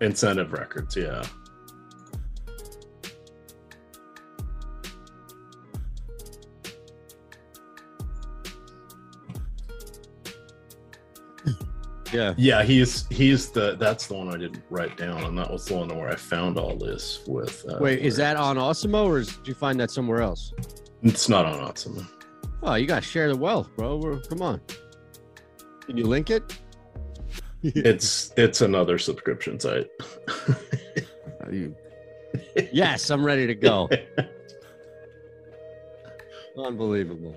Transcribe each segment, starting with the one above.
Incentive records, yeah. Yeah. Yeah, he's he's the that's the one I didn't write down, and that was the one where I found all this with. Uh, Wait, is that on Awesemo or is, did you find that somewhere else? It's not on Awesemo. Oh, you gotta share the wealth, bro. We're- Come on. Can you link it? It's it's another subscription site. You- yes, I'm ready to go. Unbelievable.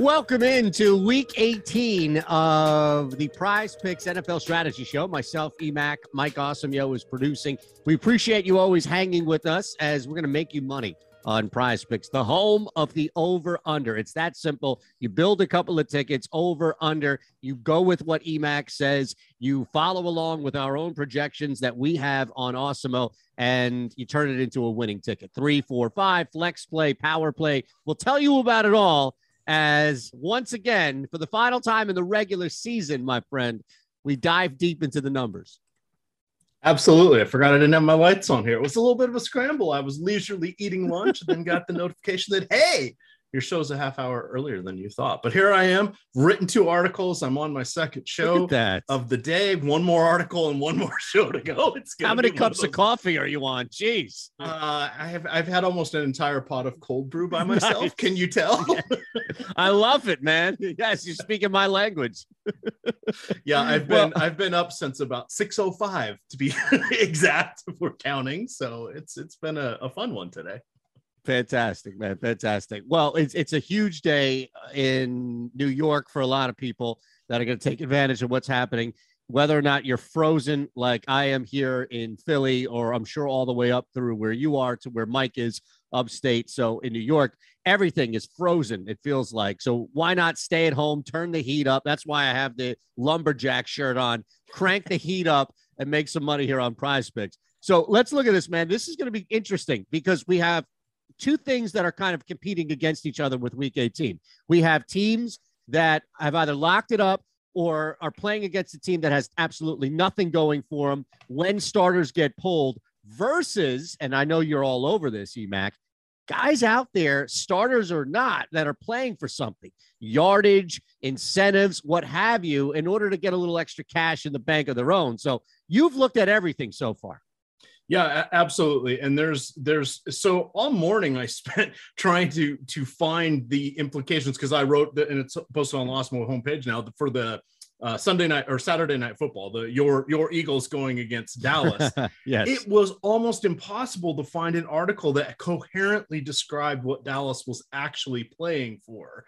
Welcome into week 18 of the Prize Picks NFL Strategy Show. Myself, EMAC, Mike Awesomeo is producing. We appreciate you always hanging with us as we're going to make you money on Prize Picks, the home of the over under. It's that simple. You build a couple of tickets over under, you go with what EMAC says, you follow along with our own projections that we have on Awesemo, and you turn it into a winning ticket. Three, four, five, flex play, power play. We'll tell you about it all as once again, for the final time in the regular season, my friend, we dive deep into the numbers. Absolutely. I forgot I didn't have my lights on here. It was a little bit of a scramble. I was leisurely eating lunch and then got the notification that, hey, your show's a half hour earlier than you thought. But here I am, written two articles. I'm on my second show of the day. One more article and one more show to go. It's How many cups of those- coffee are you on? Jeez. Uh, I have I've had almost an entire pot of cold brew by myself. Nice. Can you tell? I love it, man. Yes, you're speaking my language. yeah, I've Well- been I've been up since about 6:05 to be exact if we're counting. So it's it's been a, a fun one today. Fantastic, man. Fantastic. Well, it's it's a huge day uh, in New York for a lot of people that are going to take advantage of what's happening. Whether or not you're frozen like I am here in Philly, or I'm sure all the way up through where you are to where Mike is upstate. So in New York, everything is frozen, it feels like. So why not stay at home, turn the heat up? That's why I have the lumberjack shirt on, crank the heat up, and make some money here on prize picks. So let's look at this, man. This is going to be interesting because we have two things that are kind of competing against each other with week 18. We have teams that have either locked it up or are playing against a team that has absolutely nothing going for them when starters get pulled versus, and I know you're all over this, EMAC, guys out there, starters or not, that are playing for something yardage, incentives, what have you, in order to get a little extra cash in the bank of their own. So you've looked at everything so far. Yeah, absolutely. And there's there's so all morning I spent trying to to find the implications because I wrote the, and it's posted on the Awesemo homepage now for the uh, Sunday night or Saturday night football. The your your Eagles going against Dallas. yes. it was almost impossible to find an article that coherently described what Dallas was actually playing for.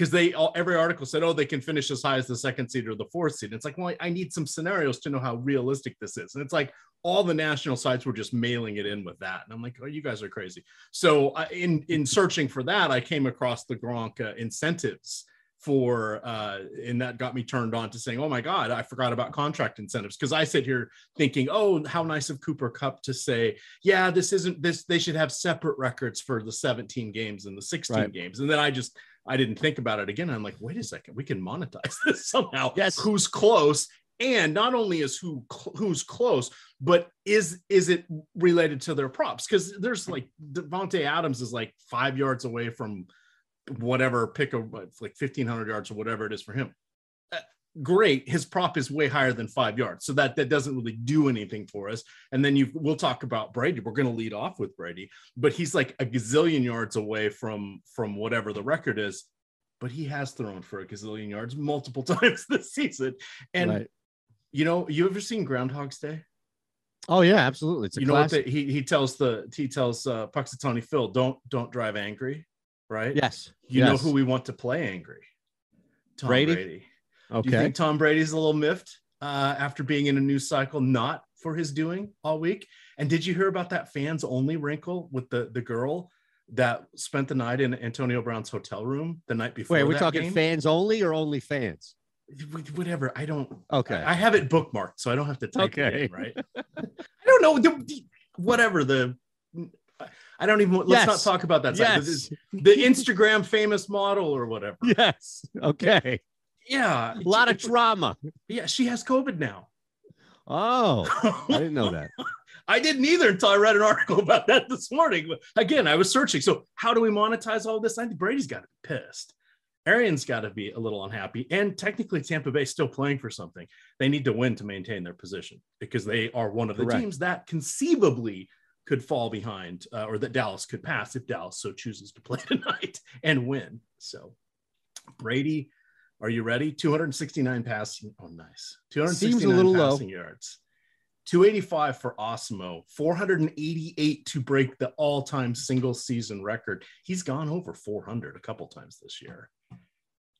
Because they all every article said, oh, they can finish as high as the second seed or the fourth seed. It's like, well, I need some scenarios to know how realistic this is. And it's like all the national sites were just mailing it in with that. And I'm like, oh, you guys are crazy. So I, in in searching for that, I came across the Gronk uh, incentives for uh and that got me turned on to saying oh my god i forgot about contract incentives because i sit here thinking oh how nice of cooper kupp to say yeah this isn't this they should have separate records for the 17 games and the 16 Right. games and then i just i didn't think about it again. I'm like wait a second we can monetize this somehow. Yes. who's close? And not only is who who's close but is is it related to their props? Because there's like davante adams is like five yards away from whatever pick of like 1500 yards or whatever it is for him great his prop is way higher than five yards so that that doesn't really do anything for us and then you we'll talk about brady we're going to lead off with brady but he's like a gazillion yards away from from whatever the record is but he has thrown for a gazillion yards multiple times this season and Right. you know you ever seen groundhog's day Oh yeah, absolutely. It's a you know classic. what the, he he tells the he tells uh Punxsutawney Phil don't don't drive angry right yes. you know who we want to play angry Tom Brady? Brady. Okay. Do you think Tom Brady's a little miffed uh, after being in a news cycle, not for his doing all week? And did you hear about that fans only wrinkle with the the girl that spent the night in Antonio Brown's hotel room the night before? Wait, are we talking game? fans only or only fans? Whatever. I don't. Okay. I have it bookmarked, so I don't have to type it Okay. in, right? I don't know. the- the- whatever the. I don't even. Let's Yes. not talk about that. yes. The, the Instagram famous model or whatever. Yes. Okay. Yeah, A lot of drama. yeah. She has COVID now. Oh, I didn't know that. I didn't either until I read an article about that this morning. But again, I was searching. So, how do we monetize all this? I think Brady's got to be pissed. Arians got to be a little unhappy. And technically, Tampa Bay still playing for something. They need to win to maintain their position because they are one of the Correct. teams that conceivably could fall behind uh, or that Dallas could pass if Dallas so chooses to play tonight and win. So, Brady, are you ready? 269 passing. Oh, nice. 269 Seems a little low. passing yards. 285 for Awesemo, 488 to break the all-time single season record. He's gone over 400 a couple times this year.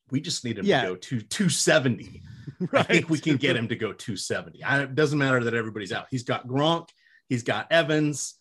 We just need him Yeah. to go to 270. I think we can get him to go 270. I, it doesn't matter that everybody's out. He's got Gronk, he's got Evans,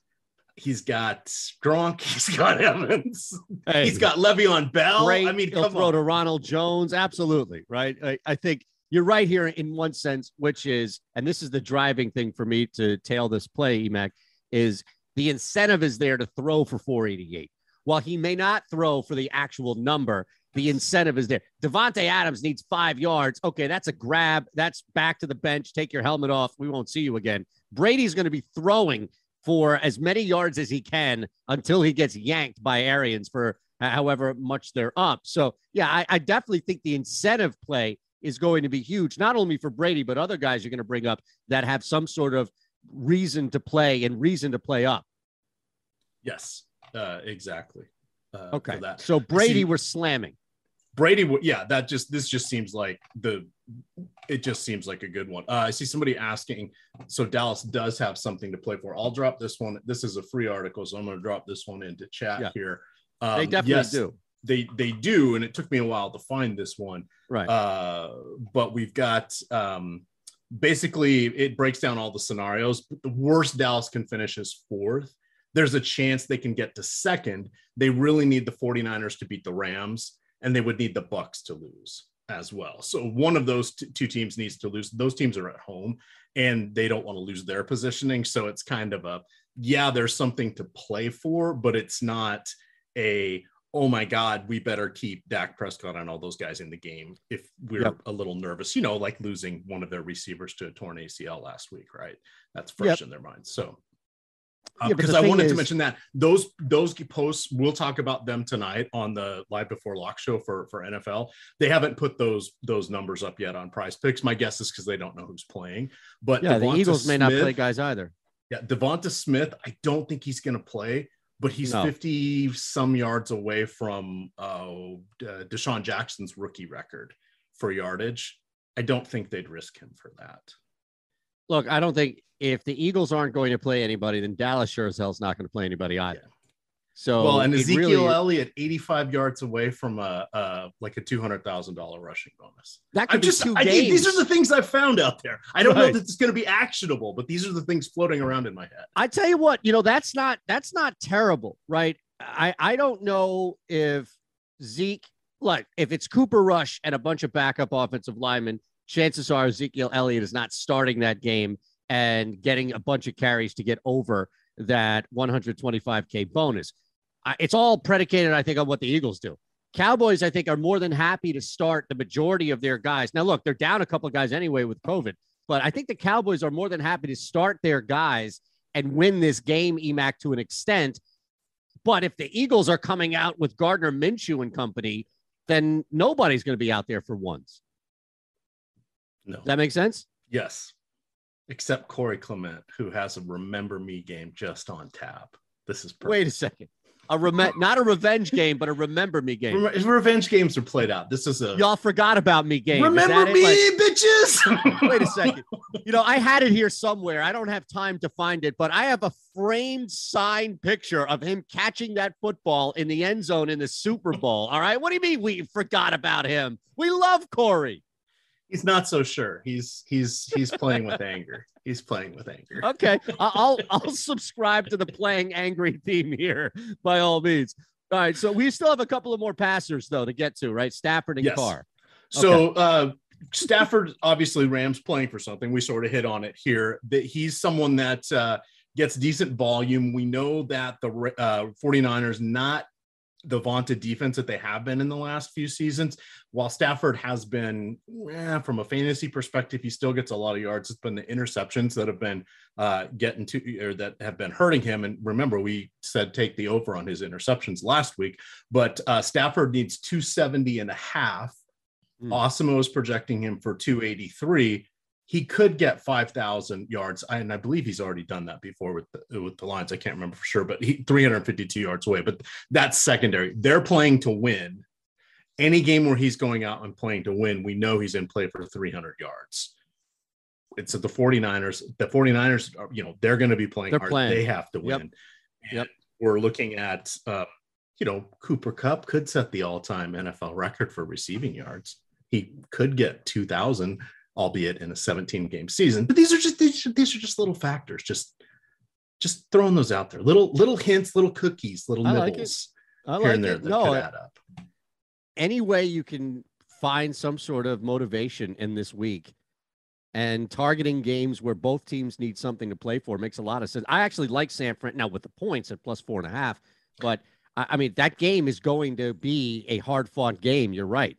he's got Gronk, he's got Evans, Hey, he's got Le'Veon Bell. great. I mean, he'll come throw on. to Ronald Jones. Absolutely. Right. I, I think you're right here in one sense, which is, and this is the driving thing for me to tail this play, Emac, is the incentive is there to throw for 488. While he may not throw for the actual number, the incentive is there. Davante Adams needs five yards. Okay, that's a grab. That's back to the bench. Take your helmet off. We won't see you again. Brady's going to be throwing for as many yards as he can until he gets yanked by Arians for however much they're up. So, yeah, I, I definitely think the incentive play is going to be huge, not only for Brady, but other guys you're going to bring up that have some sort of reason to play and reason to play up. Yes, uh, exactly. Uh, Okay. that. So, Brady, See- we're slamming. Brady, yeah, that just this just seems like the it just seems like a good one. Uh, I see somebody asking, so Dallas does have something to play for. I'll drop this one. This is a free article, so I'm going to drop this one into chat Yeah. here. They Um, definitely yes, do. They they do, and it took me a while to find this one. Right. Uh, but we've got um, basically it breaks down all the scenarios. The worst Dallas can finish is fourth. There's a chance they can get to second. They really need the 49ers to beat the Rams, and they would need the Bucs to lose as well. So one of those t- two teams needs to lose. Those teams are at home, and they don't want to lose their positioning. So it's kind of a yeah, there's something to play for, but it's not a oh my god, we better keep Dak Prescott and all those guys in the game if we're Yep. a little nervous. You know, like losing one of their receivers to a torn ACL last week, right? That's fresh in their minds. So. Uh, Yeah, because I wanted to mention that those those posts we'll talk about them tonight on the live before lock show for for NFL. They haven't put those those numbers up yet on Prize Picks. My guess is because they don't know who's playing. But Yeah, the Devonta Eagles may not play guys either. yeah, DeVonta Smith, I don't think he's going to play, but he's No. 50 some yards away from uh, uh, DeSean Jackson's rookie record for yardage. I don't think they'd risk him for that. Look, I don't think if the Eagles aren't going to play anybody, then Dallas sure as hell's not going to play anybody either. So, well, and Ezekiel really- Elliott, 85 yards away from a, uh like a $200,000 rushing bonus. that could I'm be just, two I, games. these are the things I've found out there. I don't know Right. that it's going to be actionable, but these are the things floating around in my head. I tell you what, you know, that's not that's not terrible, right? I I don't know if Zeke, like if it's Cooper Rush and a bunch of backup offensive linemen, chances are Ezekiel Elliott is not starting that game and getting a bunch of carries to get over that 125k bonus. It's all predicated, I think, on what the Eagles do. Cowboys, I think, are more than happy to start the majority of their guys. Now, look, they're down a couple of guys anyway with COVID, but I think the Cowboys are more than happy to start their guys and win this game, EMAC, to an extent. But if the Eagles are coming out with Gardner Minshew and company, then nobody's going to be out there for once. No. Does that make sense? Yes. Except Corey Clement, who has a remember me game just on tap. This is perfect. Wait a second. A rem- not a revenge game, but a remember me game. Rem- revenge games are played out. This is a Y'all forgot about me game. Remember me, Like- bitches. wait a second. You know, I had it here somewhere. I don't have time to find it, but I have a framed signed picture of him catching that football in the end zone in the Super Bowl. All right. What do you mean we forgot about him? We love Corey. He's not so sure. He's he's he's playing with anger. He's playing with anger. Okay. I- I'll I'll subscribe to the playing angry theme here by all means. All right. So we still have a couple of more passers though to get to, right? Stafford and Yes. Carr. So uh Stafford, obviously, Rams playing for something. We sort of hit on it here. That he's someone that uh, gets decent volume. We know that the uh, 49ers not the vaunted defense that they have been in the last few seasons. While Stafford has been, eh, from a fantasy perspective, he still gets a lot of yards. It's been the interceptions that have been uh, getting to or that have been hurting him. And remember, we said take the over on his interceptions last week, but uh, Stafford needs 270 and a half. Mm. Awesemo is projecting him for 283 he could get 5,000 yards. And I believe he's already done that before with the, with the Lions. I can't remember for sure, but he 352 yards away. But that's secondary. They're playing to win. Any game where he's going out and playing to win, we know he's in play for 300 yards. It's at the 49ers. The 49ers, are, you know, they're going to be playing they're hard. Playing. They have to win. Yep. yep. We're looking at, uh, you know, Cooper Kupp could set the all time NFL record for receiving yards. He could get 2,000 albeit in a 17 game season. But these are just these, these are just little factors. Just just throwing those out there. Little little hints, little cookies, little I nibbles like I like here and there it. that no, could add up. Any way you can find some sort of motivation in this week and targeting games where both teams need something to play for makes a lot of sense. I actually like San Fran now with the points at plus four and a half, but I mean that game is going to be a hard fought game. You're right.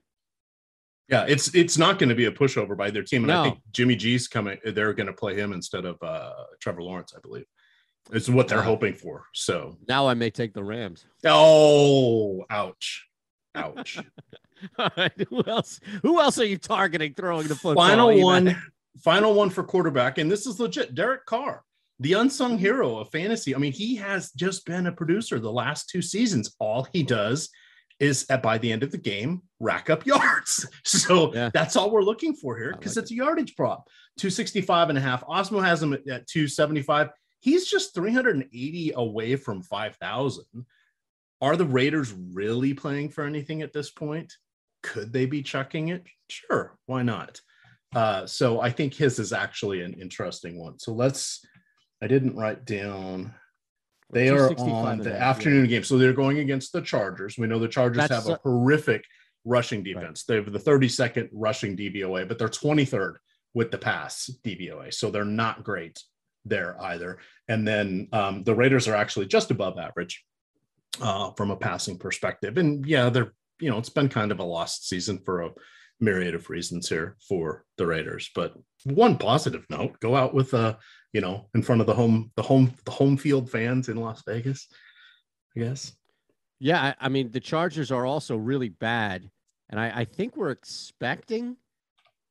Yeah, it's it's not going to be a pushover by their team, and no. I think Jimmy G's coming. They're going to play him instead of uh, Trevor Lawrence, I believe. It's what they're wow. hoping for. So now I may take the Rams. Oh, ouch, ouch. All right, who else? Who else are you targeting throwing the football? Final one, final one for quarterback, and this is legit. Derek Carr, the unsung hero of fantasy. I mean, he has just been a producer the last two seasons. All he does is at by the end of the game rack up yards. So yeah. that's all we're looking for here because like it's it. a yardage prop. 265 and a half. Awesemo has him at, at 275. He's just 380 away from 5,000. Are the Raiders really playing for anything at this point? Could they be chucking it? Sure, why not? Uh, so I think his is actually an interesting one. So let's. I didn't write down they are on the afternoon yeah. game. So they're going against the Chargers. We know the Chargers That's have a, a horrific rushing defense. Right. They have the 32nd rushing DVOA, but they're 23rd with the pass DVOA. So they're not great there either. And then um, the Raiders are actually just above average uh, from a passing perspective. And yeah, they're, you know, it's been kind of a lost season for a myriad of reasons here for the Raiders. But one positive note, go out with a you know, in front of the home, the home, the home field fans in Las Vegas, I guess. Yeah, I mean the Chargers are also really bad, and I, I think we're expecting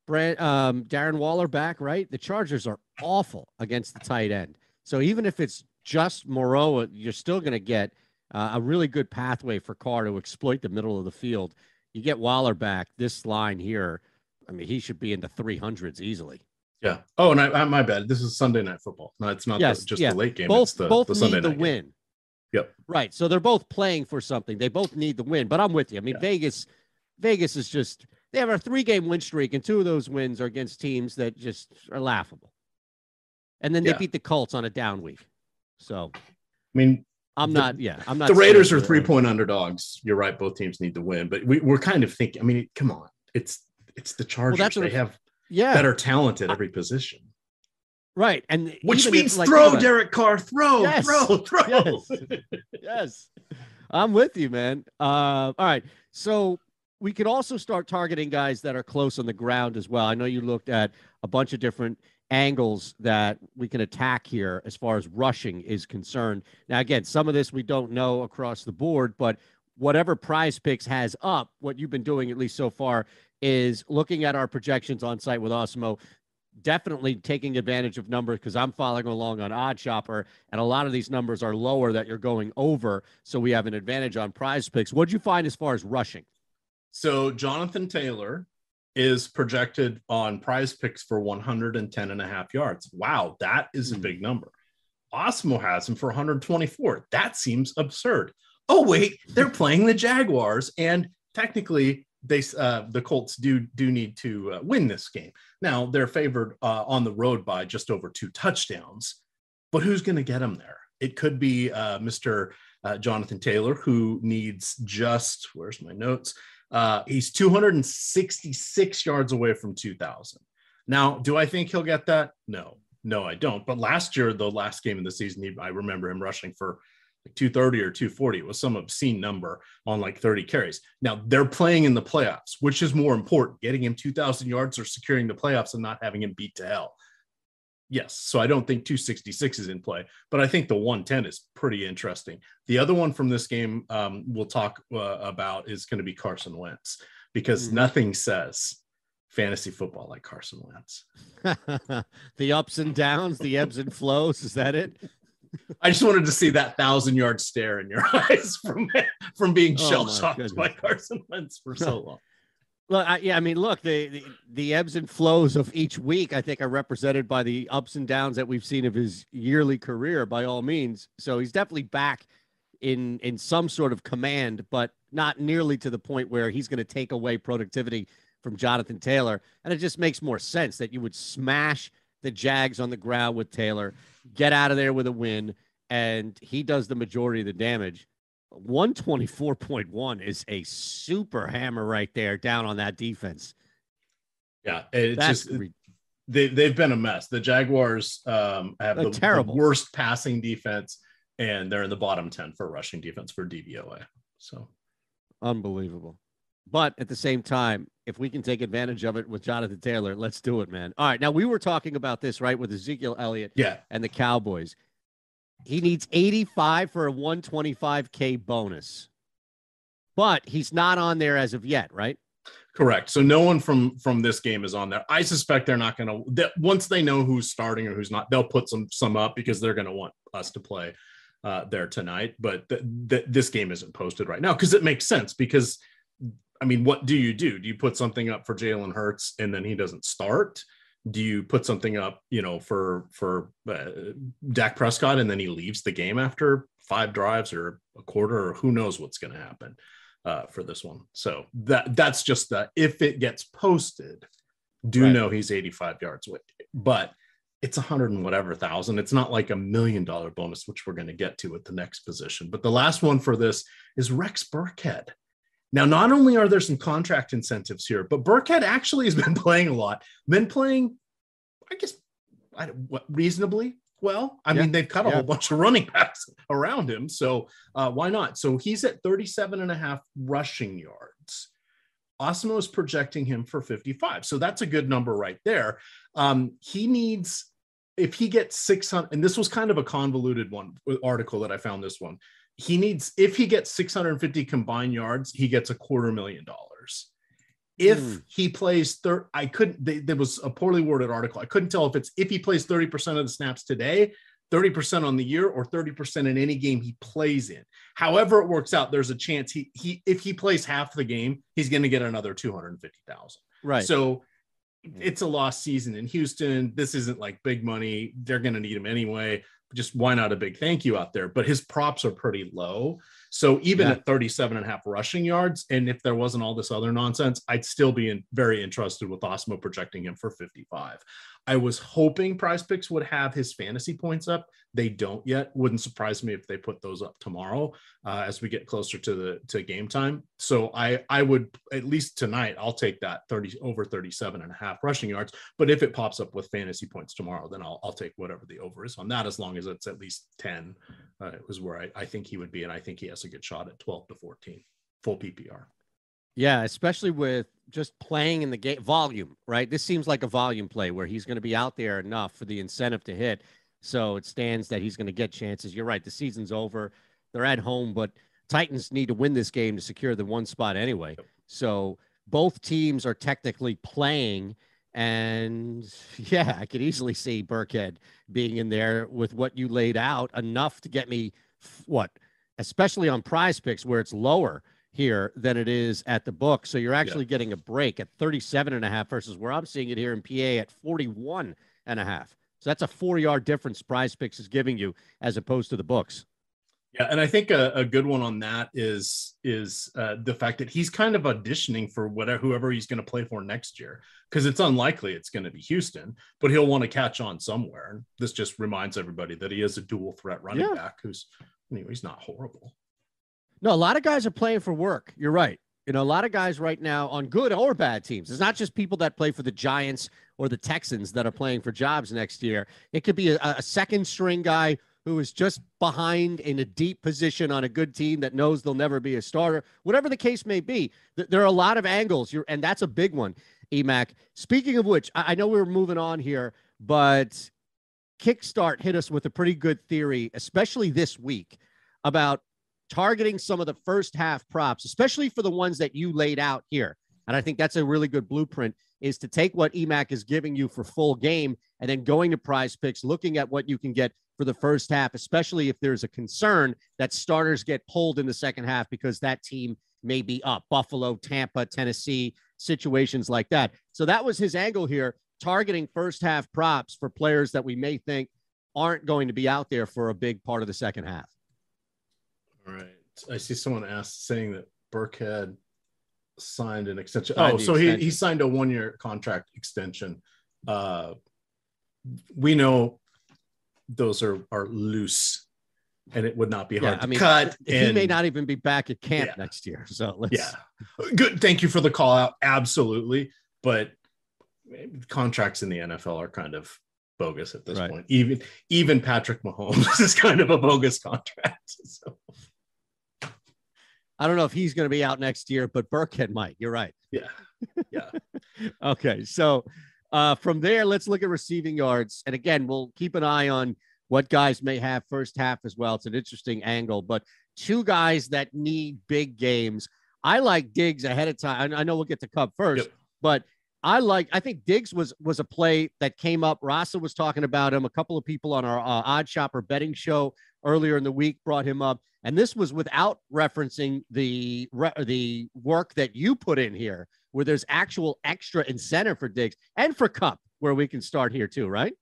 Brand, um, Darren Waller back, right? The Chargers are awful against the tight end. So even if it's just Moreau, you're still going to get uh, a really good pathway for Carr to exploit the middle of the field. You get Waller back, this line here. I mean, he should be in the 300s easily. Yeah. Oh, and I, I, my bad. This is Sunday night football. No, it's not yes, the, just yeah. the late game. Both, it's the, both the Sunday need the win. Game. Yep. Right. So they're both playing for something. They both need the win. But I'm with you. I mean, yeah. Vegas, Vegas is just they have a three game win streak, and two of those wins are against teams that just are laughable. And then they yeah. beat the Colts on a down week. So, I mean, I'm the, not. Yeah, I'm not. The Raiders are three point underdogs. You're right. Both teams need to win, but we, we're kind of thinking. I mean, come on. It's it's the Chargers. Well, that's they have yeah better talent at every position. Right. And which means like, throw Derek Carr, throw, yes. throw, throw. Yes. yes. I'm with you, man. Uh, all right. So we could also start targeting guys that are close on the ground as well. I know you looked at a bunch of different angles that we can attack here as far as rushing is concerned. Now, again, some of this we don't know across the board, but whatever prize picks has up, what you've been doing at least so far is looking at our projections on site with Awesemo, definitely taking advantage of numbers because I'm following along on Odd Shopper, and a lot of these numbers are lower that you're going over. So we have an advantage on prize picks. What'd you find as far as rushing? So Jonathan Taylor is projected on prize picks for 110 and a half yards. Wow, that is a hmm. big number. Awesemo has him for 124. That seems absurd. Oh, wait, they're playing the Jaguars, and technically they uh, the Colts do do need to uh, win this game. Now they're favored uh, on the road by just over two touchdowns, but who's going to get them there? It could be uh, Mr. Uh, Jonathan Taylor, who needs just where's my notes? Uh, he's 266 yards away from 2,000. Now, do I think he'll get that? No, no, I don't. But last year, the last game of the season, he, I remember him rushing for like 230 or 240. It was some obscene number on like 30 carries. Now they're playing in the playoffs, which is more important, getting him 2,000 yards or securing the playoffs and not having him beat to hell. Yes. So I don't think 266 is in play, but I think the 110 is pretty interesting. The other one from this game um, we'll talk uh, about is going to be Carson Wentz because mm-hmm. nothing says fantasy football like Carson Wentz. the ups and downs, the ebbs and flows. Is that it? I just wanted to see that thousand yard stare in your eyes from from being oh shell shocked by Carson Wentz for so long. Well, I, yeah, I mean, look, the, the, the ebbs and flows of each week, I think, are represented by the ups and downs that we've seen of his yearly career. By all means, so he's definitely back in in some sort of command, but not nearly to the point where he's going to take away productivity from Jonathan Taylor. And it just makes more sense that you would smash the Jags on the ground with Taylor, get out of there with a win, and he does the majority of the damage. 124.1 is a super hammer right there down on that defense. Yeah, it's That's just re- they they've been a mess. The Jaguars um, have the, terrible. the worst passing defense, and they're in the bottom 10 for rushing defense for DVOA. So unbelievable. But at the same time, if we can take advantage of it with Jonathan Taylor, let's do it, man. All right. Now we were talking about this, right, with Ezekiel Elliott yeah. and the Cowboys. He needs 85 for a 125K bonus. But he's not on there as of yet, right? Correct. So no one from from this game is on there. I suspect they're not going to. Once they know who's starting or who's not, they'll put some some up because they're going to want us to play uh, there tonight. But th- th- this game isn't posted right now because it makes sense because I mean, what do you do? Do you put something up for Jalen Hurts and then he doesn't start? Do you put something up, you know, for for uh, Dak Prescott and then he leaves the game after five drives or a quarter or who knows what's going to happen uh, for this one? So that that's just that. If it gets posted, do right. know he's 85 yards away, but it's a hundred and whatever thousand. It's not like a million dollar bonus, which we're going to get to at the next position. But the last one for this is Rex Burkhead. Now, not only are there some contract incentives here, but Burkhead actually has been playing a lot, been playing, I guess, I, what, reasonably well. I yeah. mean, they've cut a yeah. whole bunch of running backs around him. So uh, why not? So he's at 37 and a half rushing yards. Awesemo is projecting him for 55. So that's a good number right there. Um, he needs, if he gets 600, and this was kind of a convoluted one article that I found this one he needs if he gets 650 combined yards, he gets a quarter million dollars. If mm. he plays third, I couldn't. They, there was a poorly worded article. I couldn't tell if it's if he plays 30% of the snaps today, 30% on the year, or 30% in any game he plays in. However, it works out, there's a chance he he if he plays half the game, he's going to get another 250,000. Right. So it's a lost season in Houston. This isn't like big money. They're going to need him anyway just why not a big thank you out there? But his props are pretty low. So even yeah. at 37 and a half rushing yards, and if there wasn't all this other nonsense, I'd still be in, very interested with Awesemo projecting him for 55. I was hoping Prize Picks would have his fantasy points up. They don't yet. Wouldn't surprise me if they put those up tomorrow uh, as we get closer to the to game time. So I I would at least tonight I'll take that 30 over 37 and a half rushing yards. But if it pops up with fantasy points tomorrow, then I'll I'll take whatever the over is on that as long as it's at least 10. Uh, it was where I, I think he would be, and I think he has a good shot at 12 to 14 full PPR. Yeah, especially with just playing in the game volume, right? This seems like a volume play where he's going to be out there enough for the incentive to hit. So it stands that he's going to get chances. You're right. The season's over. They're at home, but Titans need to win this game to secure the one spot anyway. So both teams are technically playing. And yeah, I could easily see Burkhead being in there with what you laid out enough to get me what, especially on prize picks where it's lower here than it is at the book. So you're actually yeah. getting a break at 37 and a half versus where I'm seeing it here in PA at 41 and a half. So that's a four yard difference prize picks is giving you as opposed to the books. Yeah, and I think a, a good one on that is is uh, the fact that he's kind of auditioning for whatever whoever he's going to play for next year because it's unlikely it's going to be Houston, but he'll want to catch on somewhere. And this just reminds everybody that he is a dual threat running yeah. back who's anyway, he's not horrible. No, a lot of guys are playing for work. You're right. You know, a lot of guys right now on good or bad teams. It's not just people that play for the Giants or the Texans that are playing for jobs next year. It could be a, a second string guy who is just behind in a deep position on a good team that knows they'll never be a starter, whatever the case may be. Th- there are a lot of angles, You're, and that's a big one, Emac. Speaking of which, I, I know we are moving on here, but Kickstart hit us with a pretty good theory, especially this week, about targeting some of the first half props, especially for the ones that you laid out here. And I think that's a really good blueprint is to take what EMAC is giving you for full game and then going to prize picks, looking at what you can get for the first half, especially if there's a concern that starters get pulled in the second half because that team may be up. Buffalo, Tampa, Tennessee, situations like that. So that was his angle here, targeting first half props for players that we may think aren't going to be out there for a big part of the second half. All right. I see someone asked saying that Burkhead signed an extension. Signed oh, so extension. he, he signed a one year contract extension. Uh, we know those are are loose and it would not be hard yeah, to I mean, cut. He and, may not even be back at camp yeah. next year. So let's... yeah, good. Thank you for the call out. Absolutely, but contracts in the NFL are kind of bogus at this right. point. Even even Patrick Mahomes is kind of a bogus contract. So. I don't know if he's going to be out next year, but Burkhead might. You're right. Yeah. Yeah. okay. So uh, from there, let's look at receiving yards. And again, we'll keep an eye on what guys may have first half as well. It's an interesting angle, but two guys that need big games. I like Diggs ahead of time. I know we'll get to Kupp first, yep. but I like. I think Diggs was was a play that came up. Rasa was talking about him. A couple of people on our uh, Odd Shopper betting show earlier in the week brought him up, and this was without referencing the the work that you put in here, where there's actual extra incentive for Diggs and for Kupp, where we can start here too, right?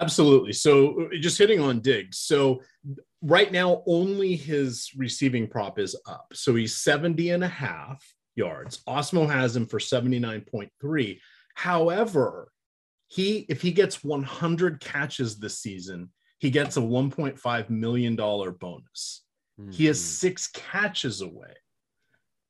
Absolutely. So uh, just hitting on Diggs. So right now, only his receiving prop is up. So he's 70 and a half yards. Awesemo has him for 79.3. However, he if he gets 100 catches this season, he gets a 1.5 million dollar bonus. Mm-hmm. He has hmm. six catches away.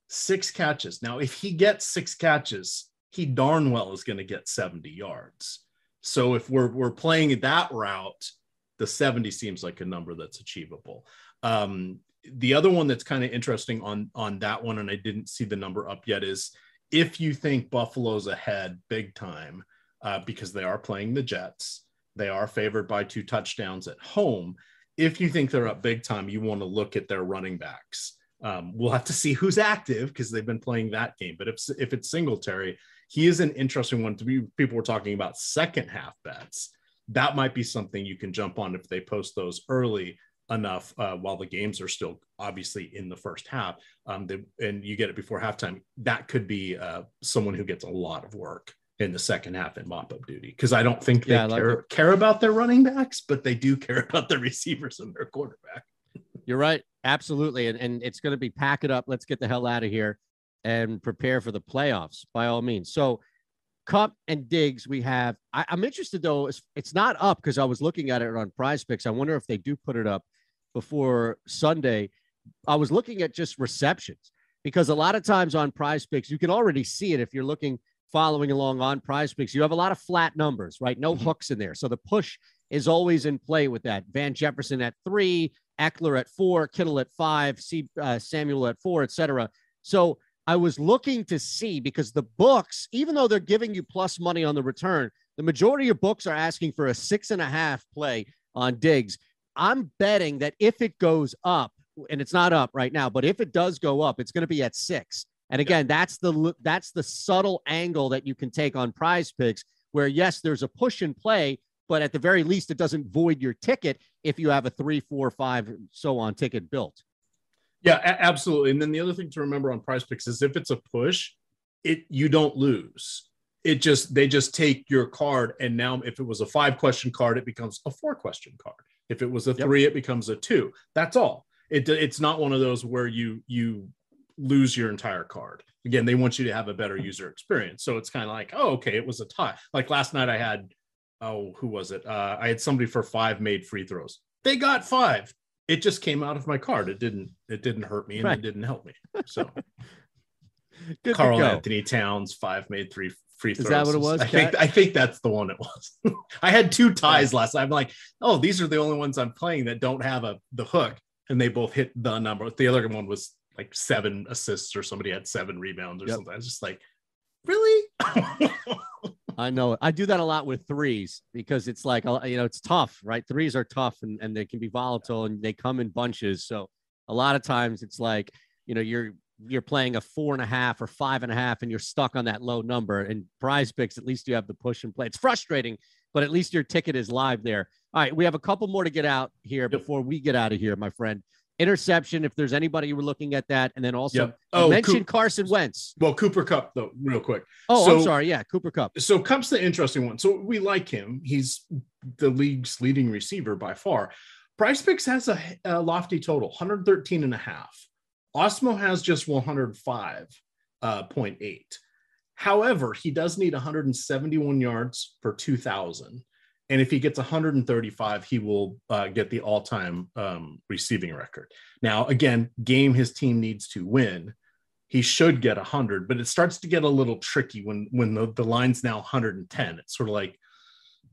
Six catches. Now, if he gets six catches, he darn well is going to get 70 yards. So if we're we're playing that route, the 70 seems like a number that's achievable. Um, the other one that's kind of interesting on on that one, and I didn't see the number up yet, is if you think Buffalo's ahead big time uh, because they are playing the Jets, they are favored by two touchdowns at home. If you think they're up big time, you want to look at their running backs. Um, we'll have to see who's active because they've been playing that game. But if if it's Singletary, he is an interesting one to be. People were talking about second half bets. That might be something you can jump on if they post those early enough uh, while the games are still obviously in the first half. Um, they, and you get it before halftime. That could be uh, someone who gets a lot of work in the second half in mop up duty because I don't think they yeah, care, like care about their running backs, but they do care about the receivers and their quarterback. You're right. Absolutely. And, and it's going to be pack it up. Let's get the hell out of here and prepare for the playoffs by all means. So, Kupp and Diggs, we have. I, am interested though. It's, it's not up because I was looking at it on Prize Picks. I wonder if they do put it up before Sunday. I was looking at just receptions because a lot of times on Prize Picks, you can already see it if you're looking following along on Prize Picks. You have a lot of flat numbers, right? No mm-hmm. hooks in there, so the push is always in play with that. Van Jefferson at three, Ekeler at four, Kittle at five, C, uh, Samuel at four, etc. So I was looking to see because the books, even though they're giving you plus money on the return, the majority of books are asking for a six and a half play on Diggs. I'm betting that if it goes up, and it's not up right now, but if it does go up, it's going to be at six. And again, yeah. that's the that's the subtle angle that you can take on prize picks, where yes, there's a push and play, but at the very least, it doesn't void your ticket if you have a three, four, five, so on ticket built. Yeah, absolutely. And then the other thing to remember on prize picks is if it's a push, it you don't lose. It just they just take your card and now if it was a five question card, it becomes a four question card. If it was a three, yep. it becomes a two. That's all. It, it's not one of those where you you lose your entire card. Again, they want you to have a better user experience. So it's kind of like, oh, okay, it was a tie. Like last night, I had, oh, who was it? Uh, I had somebody for five made free throws. They got five it just came out of my card. It didn't it didn't hurt me and right. it didn't help me. So Karl-Anthony Towns, five made three free throws. Is that what it was? I think I think that's the one it was. I had two ties last night. I'm like, oh, these are the only ones I'm playing that don't have a the hook, and they both hit the number. The other one was like seven assists, or somebody had seven rebounds, or Yep. something. I was just like, really? I know. I do that a lot with threes because it's like you know it's tough, right? Threes are tough and, and they can be volatile and they come in bunches. So a lot of times it's like you know you're you're playing a four and a half or five and a half and you're stuck on that low number. And Prize Picks, at least you have the push and play. It's frustrating, but at least your ticket is live there. All right, we have a couple more to get out here before we get out of here, my friend. Interception, if there's anybody you were looking at that, and then also Yep. Oh, mentioned Carson Wentz. well, Cooper Kupp though, real quick. Oh, I'm sorry. Yeah, Cooper Kupp. so Kupp's the interesting one. So we like him. He's the league's leading receiver by far. Prize Picks has a, a lofty total, 113 and a half. Awesemo has just 105.8. Uh, However, he does need 171 yards per 2,000. And if he gets 135, he will uh, get the all time um, receiving record. Now, again, game his team needs to win. He should get 100 but it starts to get a little tricky when when the, the line's now 110 it's sort of like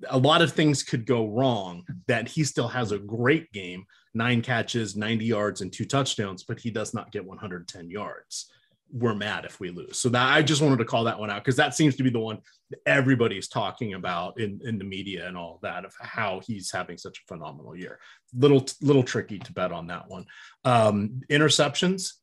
a lot of things could go wrong that he still has a great game nine catches 90 yards and two touchdowns but he does not get 110 yards we're mad if we lose. So that i just wanted to call that one out because that seems to be the one everybody's talking about in, in the media and all that of how he's having such a phenomenal year. Little little tricky to bet on that one. Um interceptions.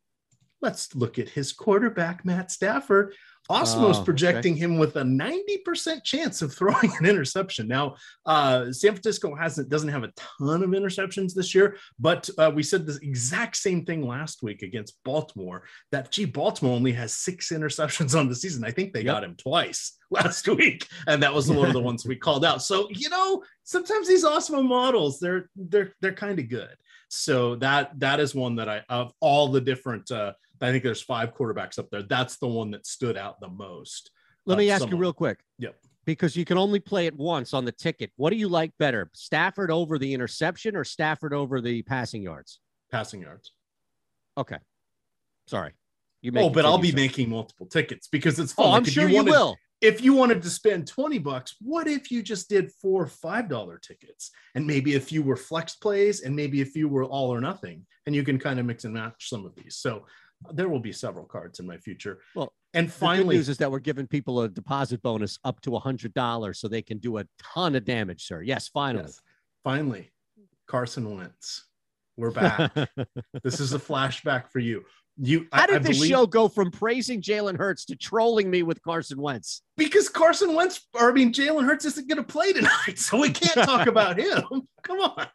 Let's look at his quarterback, Matt Stafford. Awesemo's Oh, okay. projecting him with a 90% chance of throwing an interception. Now, uh, San Francisco hasn't doesn't have a ton of interceptions this year, but uh, we said the exact same thing last week against Baltimore. That gee, Baltimore only has six interceptions on the season. I think they Yep. got him twice last week, and that was one of the ones we called out. So you know, sometimes these Awesemo models, they're they're they're kind of good. So that that is one that I of all the different. Uh, I think there's five quarterbacks up there. That's the one that stood out the most. Let me ask you real quick. Yep. Because you can only play it once on the ticket. What do you like better, Stafford over the interception or Stafford over the passing yards? Passing yards. Okay. Sorry. You Oh, but I'll be making multiple tickets because it's oh, fun. Oh, I'm Like, sure you, wanted- will. If you wanted to spend 20 bucks, what if you just did four five dollar tickets? And maybe a few were flex plays and maybe a few were all or nothing. And you can kind of mix and match some of these. So there will be several cards in my future. Well, and The good finally, news is that we're giving people a deposit bonus up to a hundred dollars so they can do a ton of damage, sir. Yes, finally. yes, finally, Carson Wentz. We're back. this is a flashback for you. You How I- did I this believe- show go from praising Jalen Hurts to trolling me with Carson Wentz? because Carson Wentz, or I mean, Jalen Hurts isn't going to play tonight, so we can't talk about him. Come on,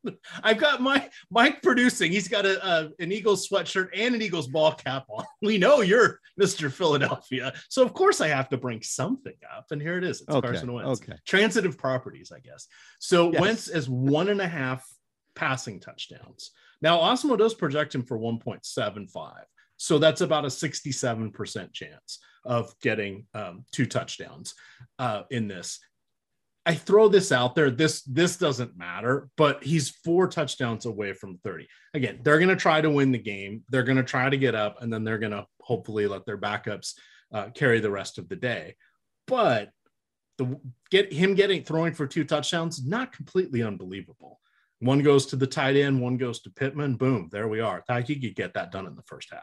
I've got Mike Mike producing. He's got a, a an Eagles sweatshirt and an Eagles ball cap on. We know you're Mister Philadelphia, so of course I have to bring something up. And here it is. It's Okay, Carson Wentz. okay. Transitive properties, I guess. So Yes. Wentz is one and a half passing touchdowns. Now Awesemo does project him for 1.75. So that's about a 67% chance of getting um, two touchdowns uh, in this. I throw this out there. This this doesn't matter, but he's four touchdowns away from 30. Again, they're going to try to win the game. They're going to try to get up, and then they're going to hopefully let their backups uh, carry the rest of the day. But the get him getting throwing for two touchdowns, not completely unbelievable. One goes to the tight end, one goes to Pittman. Boom, there we are. I think you could get that done in the first half.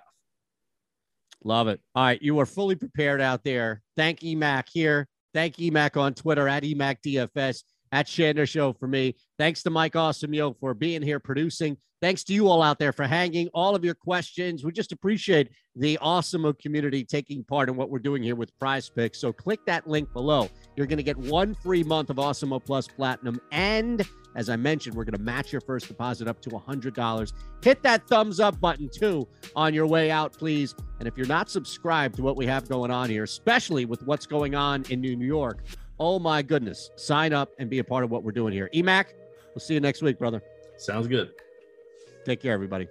Love it. All right. You are fully prepared out there. Thank EMAC here. Thank EMAC on Twitter at EMACDFS at Shander Show for me. Thanks to Mike Awesome for being here producing. Thanks to you all out there for hanging all of your questions. We just appreciate the awesome community taking part in what we're doing here with Prize Picks. So click that link below. You're going to get one free month of Awesemo Plus Platinum. And as I mentioned, we're going to match your first deposit up to $100. Hit that thumbs up button too on your way out, please. And if you're not subscribed to what we have going on here, especially with what's going on in New York, oh my goodness, sign up and be a part of what we're doing here. EMAC, we'll see you next week, brother. Sounds good. Take care, everybody.